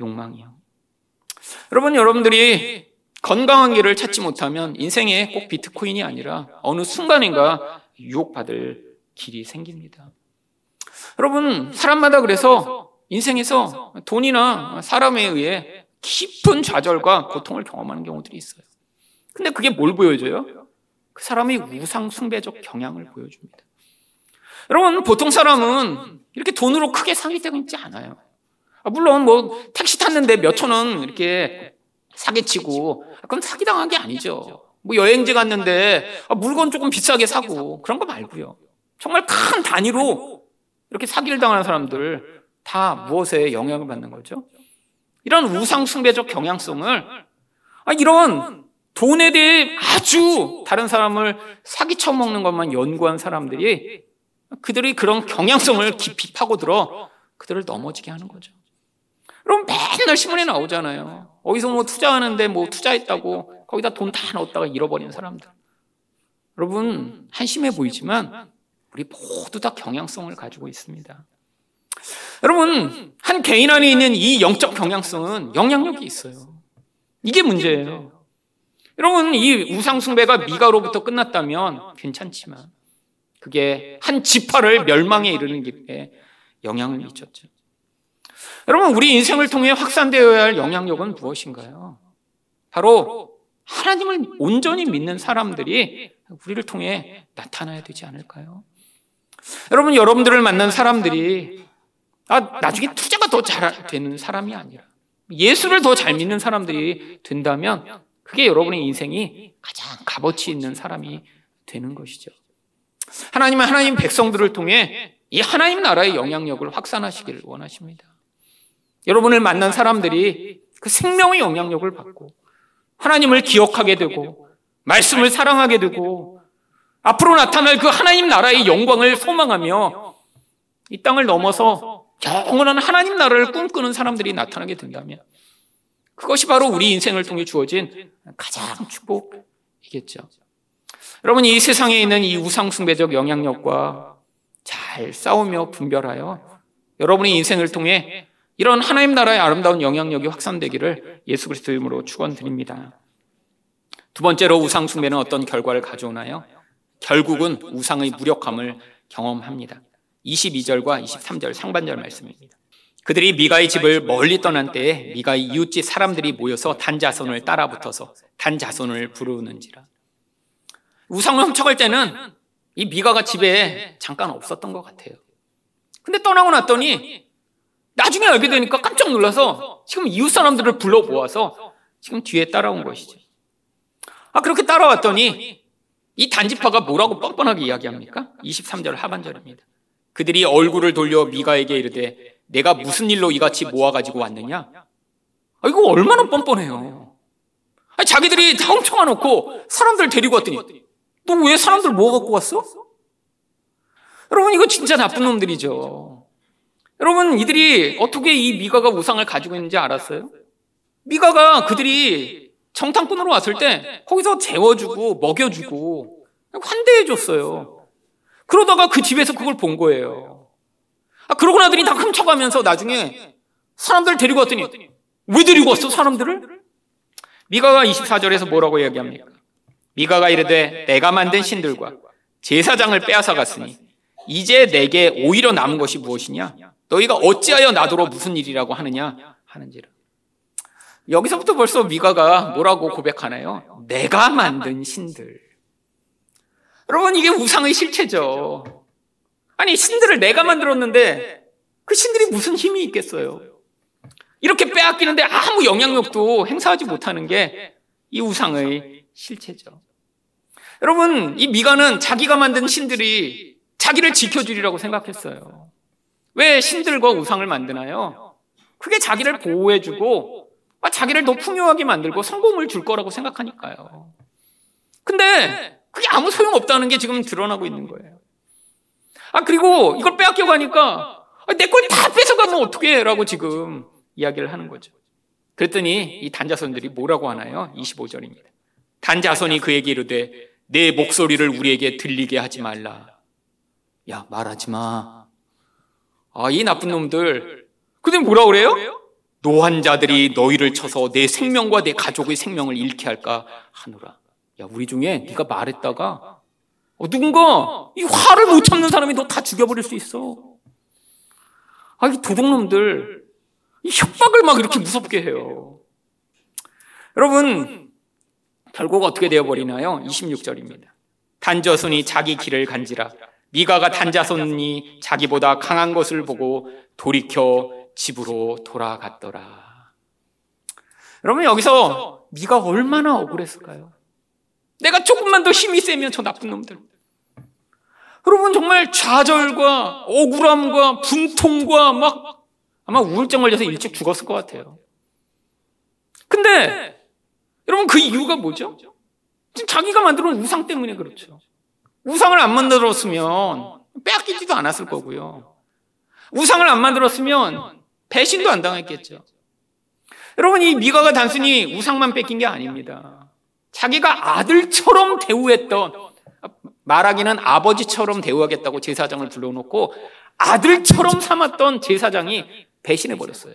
욕망이요. 여러분, 여러분들이 건강한 길을 찾지 못하면 인생에 꼭 비트코인이 아니라 어느 순간인가 유혹받을 길이 생깁니다. 여러분, 사람마다 그래서 인생에서 돈이나 사람에 의해 깊은 좌절과 고통을 경험하는 경우들이 있어요. 근데 그게 뭘 보여줘요? 그 사람의 우상숭배적 경향을 보여줍니다. 여러분, 보통 사람은 이렇게 돈으로 크게 상기되고 있지 않아요. 아, 물론 뭐 택시 탔는데 몇천 원 이렇게 사기치고 그건 사기당한 게 아니죠. 뭐 여행지 갔는데 아, 물건 조금 비싸게 사고 그런 거 말고요. 정말 큰 단위로 이렇게 사기를 당하는 사람들 다 무엇에 영향을 받는 거죠? 이런 우상숭배적 경향성을 아, 이런 돈에 대해 아주 다른 사람을 사기쳐 먹는 것만 연구한 사람들이 그들이 그런 경향성을 깊이 파고들어 그들을 넘어지게 하는 거죠. 그럼 맨날 신문에 나오잖아요. 어디서 뭐 투자하는데 뭐 투자했다고 거기다 돈 다 넣었다가 잃어버린 사람들. 여러분, 한심해 보이지만 우리 모두 다 경향성을 가지고 있습니다. 여러분, 한 개인 안에 있는 이 영적 경향성은 영향력이 있어요. 이게 문제예요. 여러분, 이 우상숭배가 미가로부터 끝났다면 괜찮지만, 그게 한 지파를 멸망에 이르는 길에 영향을 미쳤죠. 여러분, 우리 인생을 통해 확산되어야 할 영향력은 무엇인가요? 바로 하나님을 온전히 믿는 사람들이 우리를 통해 나타나야 되지 않을까요? 여러분, 여러분들을 만난 사람들이 아, 나중에 투자가 더 잘 되는 사람이 아니라 예수를 더 잘 믿는 사람들이 된다면 그게 여러분의 인생이 가장 값어치 있는 사람이 되는 것이죠. 하나님은 하나님 백성들을 통해 이 하나님 나라의 영향력을 확산하시기를 원하십니다. 여러분을 만난 사람들이 그 생명의 영향력을 받고 하나님을 기억하게 되고 말씀을 사랑하게 되고 앞으로 나타날 그 하나님 나라의 영광을 소망하며 이 땅을 넘어서 영원한 하나님 나라를 꿈꾸는 사람들이 나타나게 된다면 그것이 바로 우리 인생을 통해 주어진 가장 축복이겠죠. 여러분 이 세상에 있는 이 우상숭배적 영향력과 잘 싸우며 분별하여 여러분의 인생을 통해 이런 하나님 나라의 아름다운 영향력이 확산되기를 예수 그리스도의 이름으로 축원드립니다. 두 번째로 우상 숭배는 어떤 결과를 가져오나요? 결국은 우상의 무력함을 경험합니다. 22절과 23절 상반절 말씀입니다. 그들이 미가의 집을 멀리 떠난 때에 미가의 이웃집 사람들이 모여서 단자손을 따라붙어서 단자손을 부르는지라. 우상을 훔쳐갈 때는 이 미가가 집에 잠깐 없었던 것 같아요. 근데 떠나고 났더니 나중에 알게 되니까 깜짝 놀라서 지금 이웃 사람들을 불러 모아서 지금 뒤에 따라온 것이죠. 아, 그렇게 따라왔더니 이 단지파가 뭐라고 뻔뻔하게 이야기합니까? 23절 하반절입니다. 그들이 얼굴을 돌려 미가에게 이르되 내가 무슨 일로 이같이 모아가지고 왔느냐? 아, 이거 얼마나 뻔뻔해요. 아니, 자기들이 다 훔쳐가놓고 사람들 데리고 왔더니 너 왜 사람들 모아갖고 왔어? 여러분 이거 진짜 나쁜 놈들이죠. 여러분 이들이 어떻게 이 미가가 우상을 가지고 있는지 알았어요? 미가가 그들이 정탐꾼으로 왔을 때 거기서 재워주고 먹여주고 환대해줬어요. 그러다가 그 집에서 그걸 본 거예요. 아, 그러고 나더니 다 훔쳐가면서 나중에 사람들 데리고 왔더니 왜 데리고 왔어 사람들을? 미가가 24절에서 뭐라고 이야기합니까? 미가가 이르되 내가 만든 신들과 제사장을 빼앗아 갔으니 이제 내게 오히려 남은 것이 무엇이냐? 너희가 어찌하여 나더러 무슨 일이라고 하느냐 하는지라. 여기서부터 벌써 미가가 뭐라고 고백하나요? 내가 만든 신들. 여러분 이게 우상의 실체죠. 아니 신들을 내가 만들었는데 그 신들이 무슨 힘이 있겠어요? 이렇게 빼앗기는데 아무 영향력도 행사하지 못하는 게 이 우상의 실체죠. 여러분, 이 미가는 자기가 만든 신들이 자기를 지켜주리라고 생각했어요. 왜 신들과 우상을 만드나요? 그게 자기를 보호해주고 자기를 더 풍요하게 만들고 성공을 줄 거라고 생각하니까요. 근데 그게 아무 소용 없다는 게 지금 드러나고 있는 거예요. 아, 그리고 이걸 빼앗겨 가니까 내 걸 다 뺏어가면 어떻게 해? 라고 지금 이야기를 하는 거죠. 그랬더니 이 단자손들이 뭐라고 하나요? 25절입니다. 단자손이 그에게 이르되 내 목소리를 우리에게 들리게 하지 말라. 야, 말하지 마. 아, 이 나쁜 놈들. 근데 뭐라 그래요? 노한 자들이 너희를 쳐서 내 생명과 내 가족의 생명을 잃게 할까 하노라. 야, 우리 중에 네가 말했다가 어, 누군가 이 화를 못 참는 사람이 너 다 죽여버릴 수 있어. 아, 이 도둑놈들 이 협박을 막 이렇게 무섭게 해요. 여러분, 결국 어떻게 되어버리나요? 26절입니다. 단자손이 자기 길을 간지라 미가가 단자손이 자기보다 강한 것을 보고 돌이켜 집으로 돌아갔더라. 여러분 여기서 미가 얼마나 억울했을까요? 내가 조금만 더 힘이 세면 저 나쁜 놈들. 여러분 정말 좌절과 억울함과 분통과 막 아마 우울증 걸려서 일찍 죽었을 것 같아요. 근데 여러분 그 이유가 뭐죠? 자기가 만들어 놓은 우상 때문에 그렇죠. 우상을 안 만들었으면 빼앗기지도 않았을 거고요. 우상을 안 만들었으면 배신도 안 당했겠죠. 여러분 이 미가가 단순히 우상만 뺏긴 게 아닙니다. 자기가 아들처럼 대우했던 말하기는 아버지처럼 대우하겠다고 제사장을 불러놓고 아들처럼 삼았던 제사장이 배신해 버렸어요.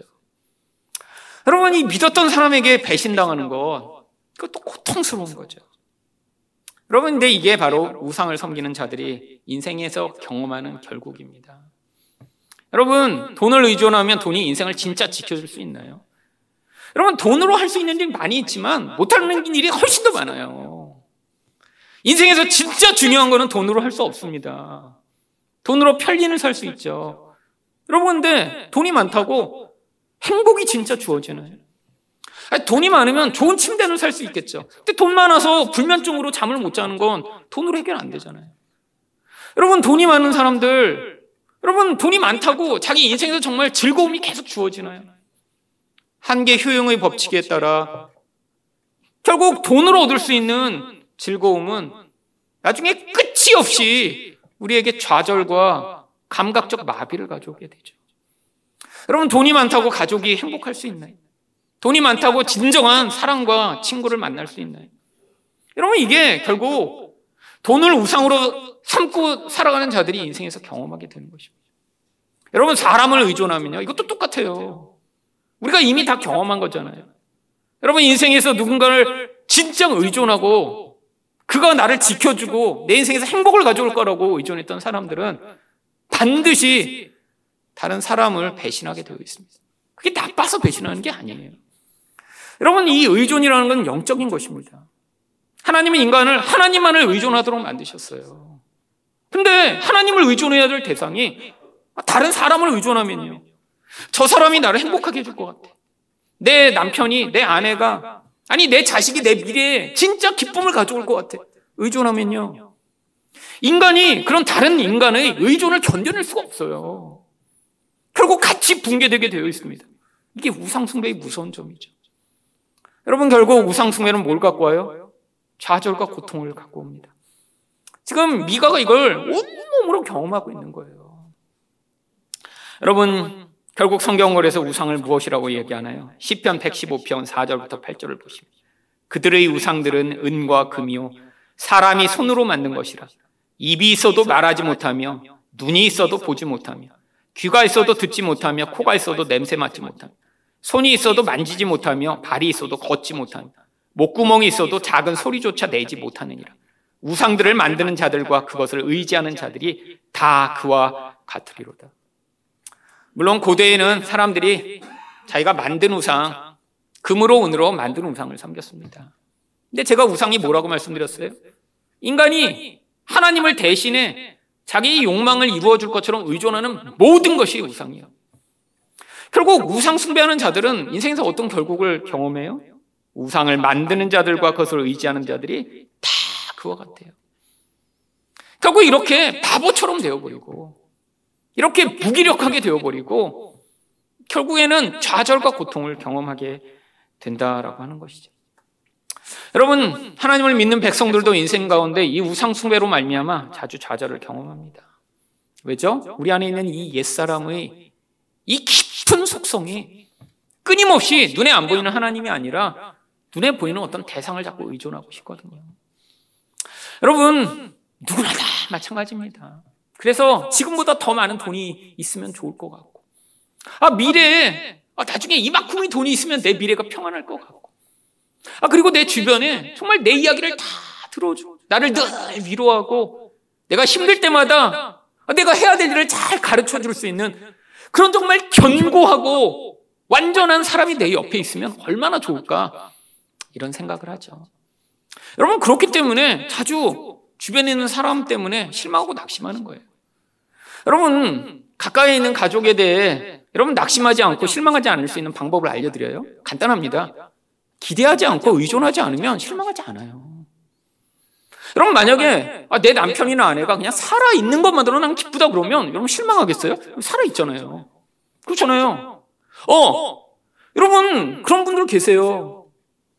여러분 이 믿었던 사람에게 배신당하는 것 그것도 고통스러운 거죠. 여러분 근데 이게 바로 우상을 섬기는 자들이 인생에서 경험하는 결국입니다. 여러분 돈을 의존하면 돈이 인생을 진짜 지켜줄 수 있나요? 여러분 돈으로 할 수 있는 일 많이 있지만 못하는 일이 훨씬 더 많아요. 인생에서 진짜 중요한 거는 돈으로 할 수 없습니다. 돈으로 편리는 살 수 있죠. 여러분 근데 돈이 많다고 행복이 진짜 주어지나요? 돈이 많으면 좋은 침대는 살 수 있겠죠. 근데 돈 많아서 불면증으로 잠을 못 자는 건 돈으로 해결 안 되잖아요. 여러분 돈이 많은 사람들 여러분 돈이 많다고 자기 인생에서 정말 즐거움이 계속 주어지나요? 한계 효용의 법칙에 따라 결국 돈으로 얻을 수 있는 즐거움은 나중에 끝이 없이 우리에게 좌절과 감각적 마비를 가져오게 되죠. 여러분 돈이 많다고 가족이 행복할 수 있나요? 돈이 많다고 진정한 사랑과 친구를 만날 수 있나요? 여러분 이게 결국 돈을 우상으로 삼고 살아가는 자들이 인생에서 경험하게 되는 것입니다. 여러분 사람을 의존하면요 이것도 똑같아요. 우리가 이미 다 경험한 거잖아요. 여러분 인생에서 누군가를 진짜 의존하고 그가 나를 지켜주고 내 인생에서 행복을 가져올 거라고 의존했던 사람들은 반드시 다른 사람을 배신하게 되어 있습니다. 그게 나빠서 배신하는 게 아니에요. 여러분, 이 의존이라는 건 영적인 것입니다. 하나님은 인간을 하나님만을 의존하도록 만드셨어요. 근데 하나님을 의존해야 될 대상이 다른 사람을 의존하면요. 저 사람이 나를 행복하게 해줄 것 같아. 내 남편이, 내 아내가, 아니, 내 자식이 내 미래에 진짜 기쁨을 가져올 것 같아. 의존하면요. 인간이 그런 다른 인간의 의존을 견뎌낼 수가 없어요. 결국 같이 붕괴되게 되어 있습니다. 이게 우상숭배의 무서운 점이죠. 여러분 결국 우상숭배는 뭘 갖고 와요? 좌절과 고통을 갖고 옵니다. 지금 미가가 이걸 온몸으로 경험하고 있는 거예요. 여러분 결국 성경을에서 우상을 무엇이라고 얘기하나요? 10편 115편 4절부터 8절을 보시면 그들의 우상들은 은과 금이요 사람이 손으로 만든 것이라 입이 있어도 말하지 못하며 눈이 있어도 보지 못하며 귀가 있어도 듣지 못하며 코가 있어도 냄새 맡지 못하며 손이 있어도 만지지 못하며 발이 있어도 걷지 못하며 목구멍이 있어도 작은 소리조차 내지 못하느니라. 우상들을 만드는 자들과 그것을 의지하는 자들이 다 그와 같으리로다. 물론 고대에는 사람들이 자기가 만든 우상, 금으로 은으로 만든 우상을 섬겼습니다. 근데 제가 우상이 뭐라고 말씀드렸어요? 인간이 하나님을 대신해 자기 욕망을 이루어 줄 것처럼 의존하는 모든 것이 우상이에요. 결국 우상 숭배하는 자들은 인생에서 어떤 결국을 경험해요? 우상을 만드는 자들과 그것을 의지하는 자들이 다 그와 같아요. 결국 이렇게 바보처럼 되어버리고, 이렇게 무기력하게 되어버리고, 결국에는 좌절과 고통을 경험하게 된다라고 하는 것이죠. 여러분, 하나님을 믿는 백성들도 인생 가운데 이 우상 숭배로 말미암아 자주 좌절을 경험합니다. 왜죠? 우리 안에 있는 이 옛사람의 이 깊은 속성이 끊임없이 눈에 안 보이는 하나님이 아니라 눈에 보이는 어떤 대상을 자꾸 의존하고 싶거든요. 여러분, 누구나 다 마찬가지입니다. 그래서 지금보다 더 많은 돈이 있으면 좋을 것 같고, 아, 미래에, 아, 나중에 이만큼의 돈이 있으면 내 미래가 평안할 것 같고, 아, 그리고 내 주변에 정말 내 이야기를 다 들어줘. 나를 늘 위로하고, 내가 힘들 때마다 내가 해야 될 일을 잘 가르쳐 줄 수 있는 그런 정말 견고하고 완전한 사람이 내 옆에 있으면 얼마나 좋을까? 이런 생각을 하죠. 여러분, 그렇기 때문에 자주 주변에 있는 사람 때문에 실망하고 낙심하는 거예요. 여러분, 가까이 있는 가족에 대해 여러분 낙심하지 않고 실망하지 않을 수 있는 방법을 알려드려요. 간단합니다. 기대하지 않고 의존하지 않으면 실망하지 않아요. 여러분 만약에 아, 내 남편이나 아내가 그냥 살아 있는 것만으로 난 기쁘다 그러면 여러분 실망하겠어요? 살아 있잖아요. 그렇잖아요. 어, 여러분 그런 분들 계세요.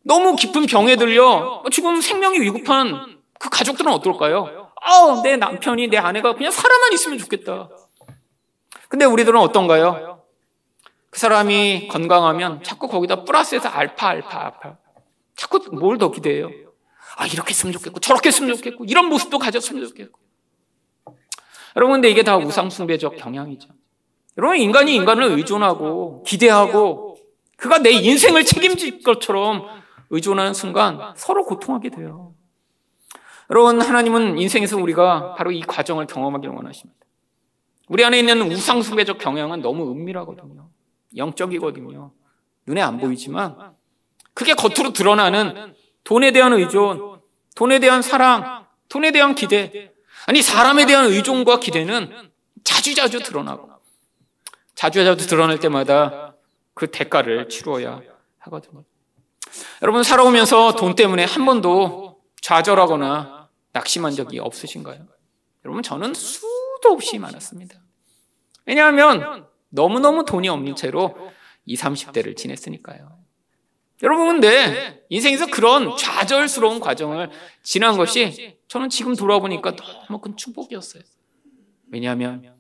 너무 깊은 병에 들려 지금 생명이 위급한 그 가족들은 어떨까요? 아, 내 남편이 내 아내가 그냥 살아만 있으면 좋겠다. 근데 우리들은 어떤가요? 그 사람이 건강하면 자꾸 거기다 플러스해서 알파, 알파, 알파. 자꾸 뭘 더 기대해요? 아, 이렇게 했으면 좋겠고, 저렇게 했으면 좋겠고, 이런 모습도 가졌으면 좋겠고. 여러분, 근데 이게 다 우상숭배적 경향이죠. 여러분, 인간이 인간을 의존하고, 기대하고, 그가 내 인생을 책임질 것처럼 의존하는 순간 서로 고통하게 돼요. 여러분, 하나님은 인생에서 우리가 바로 이 과정을 경험하기를 원하십니다. 우리 안에 있는 우상숭배적 경향은 너무 은밀하거든요. 영적이거든요. 눈에 안 보이지만 그게 겉으로 드러나는 돈에 대한 의존, 돈에 대한 사랑, 돈에 대한 기대. 아니, 사람에 대한 의존과 기대는 자주자주 드러나고, 자주자주 드러날 때마다 그 대가를 치루어야 하거든요. 여러분, 살아오면서 돈 때문에 한 번도 좌절하거나 낙심한 적이 없으신가요? 여러분, 저는 수도 없이 많았습니다. 왜냐하면 너무너무 돈이 없는 채로 20, 30대를 지냈으니까요. 여러분, 근데 인생에서 그런 좌절스러운 과정을 지난 것이 저는 지금 돌아보니까 너무 큰 축복이었어요. 왜냐하면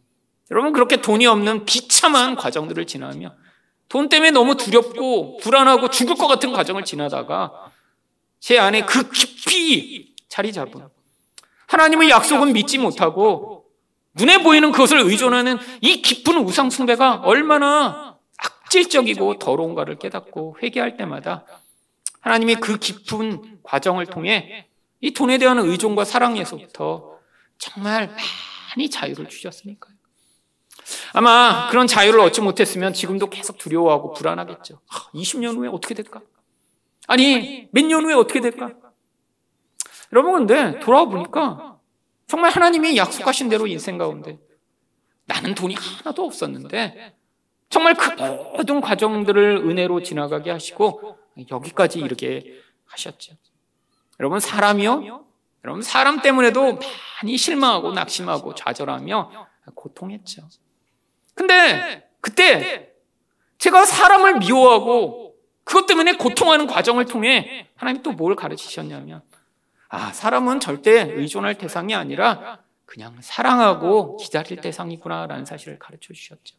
여러분, 그렇게 돈이 없는 비참한 과정들을 지나며 돈 때문에 너무 두렵고 불안하고 죽을 것 같은 과정을 지나다가 제 안에 그 깊이 자리 잡은 하나님의 약속은 믿지 못하고 눈에 보이는 그것을 의존하는 이 깊은 우상숭배가 얼마나 악질적이고 더러운가를 깨닫고 회개할 때마다 하나님이 그 깊은 과정을 통해 이 돈에 대한 의존과 사랑에서부터 정말 많이 자유를 주셨으니까요. 아마 그런 자유를 얻지 못했으면 지금도 계속 두려워하고 불안하겠죠. 20년 후에 어떻게 될까? 아니, 몇 년 후에 어떻게 될까? 여러분, 근데 돌아와 보니까 정말 하나님이 약속하신 대로 인생 가운데 나는 돈이 하나도 없었는데 정말 그 모든 과정들을 은혜로 지나가게 하시고 여기까지 이르게 하셨죠. 여러분 사람이요? 여러분 사람 때문에도 많이 실망하고 낙심하고 좌절하며 고통했죠. 근데 그때 제가 사람을 미워하고 그것 때문에 고통하는 과정을 통해 하나님 또 뭘 가르치셨냐면 아 사람은 절대 의존할 대상이 아니라 그냥 사랑하고 기다릴 대상이구나라는 사실을 가르쳐 주셨죠.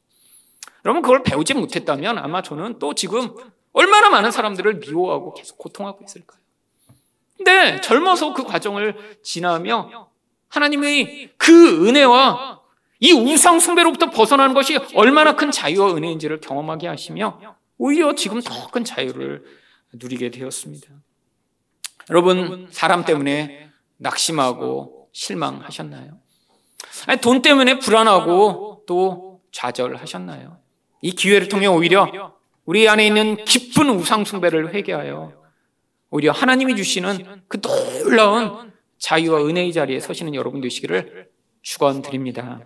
여러분 그걸 배우지 못했다면 아마 저는 또 지금 얼마나 많은 사람들을 미워하고 계속 고통하고 있을까요? 근데 젊어서 그 과정을 지나며 하나님의 그 은혜와 이 우상 숭배로부터 벗어나는 것이 얼마나 큰 자유와 은혜인지를 경험하게 하시며 오히려 지금 더 큰 자유를 누리게 되었습니다. 여러분 사람 때문에 낙심하고 실망하셨나요? 아니, 돈 때문에 불안하고 또 좌절하셨나요? 이 기회를 통해 오히려 우리 안에 있는 깊은 우상 숭배를 회개하여 오히려 하나님이 주시는 그 놀라운 자유와 은혜의 자리에 서시는 여러분 되시기를 축원드립니다.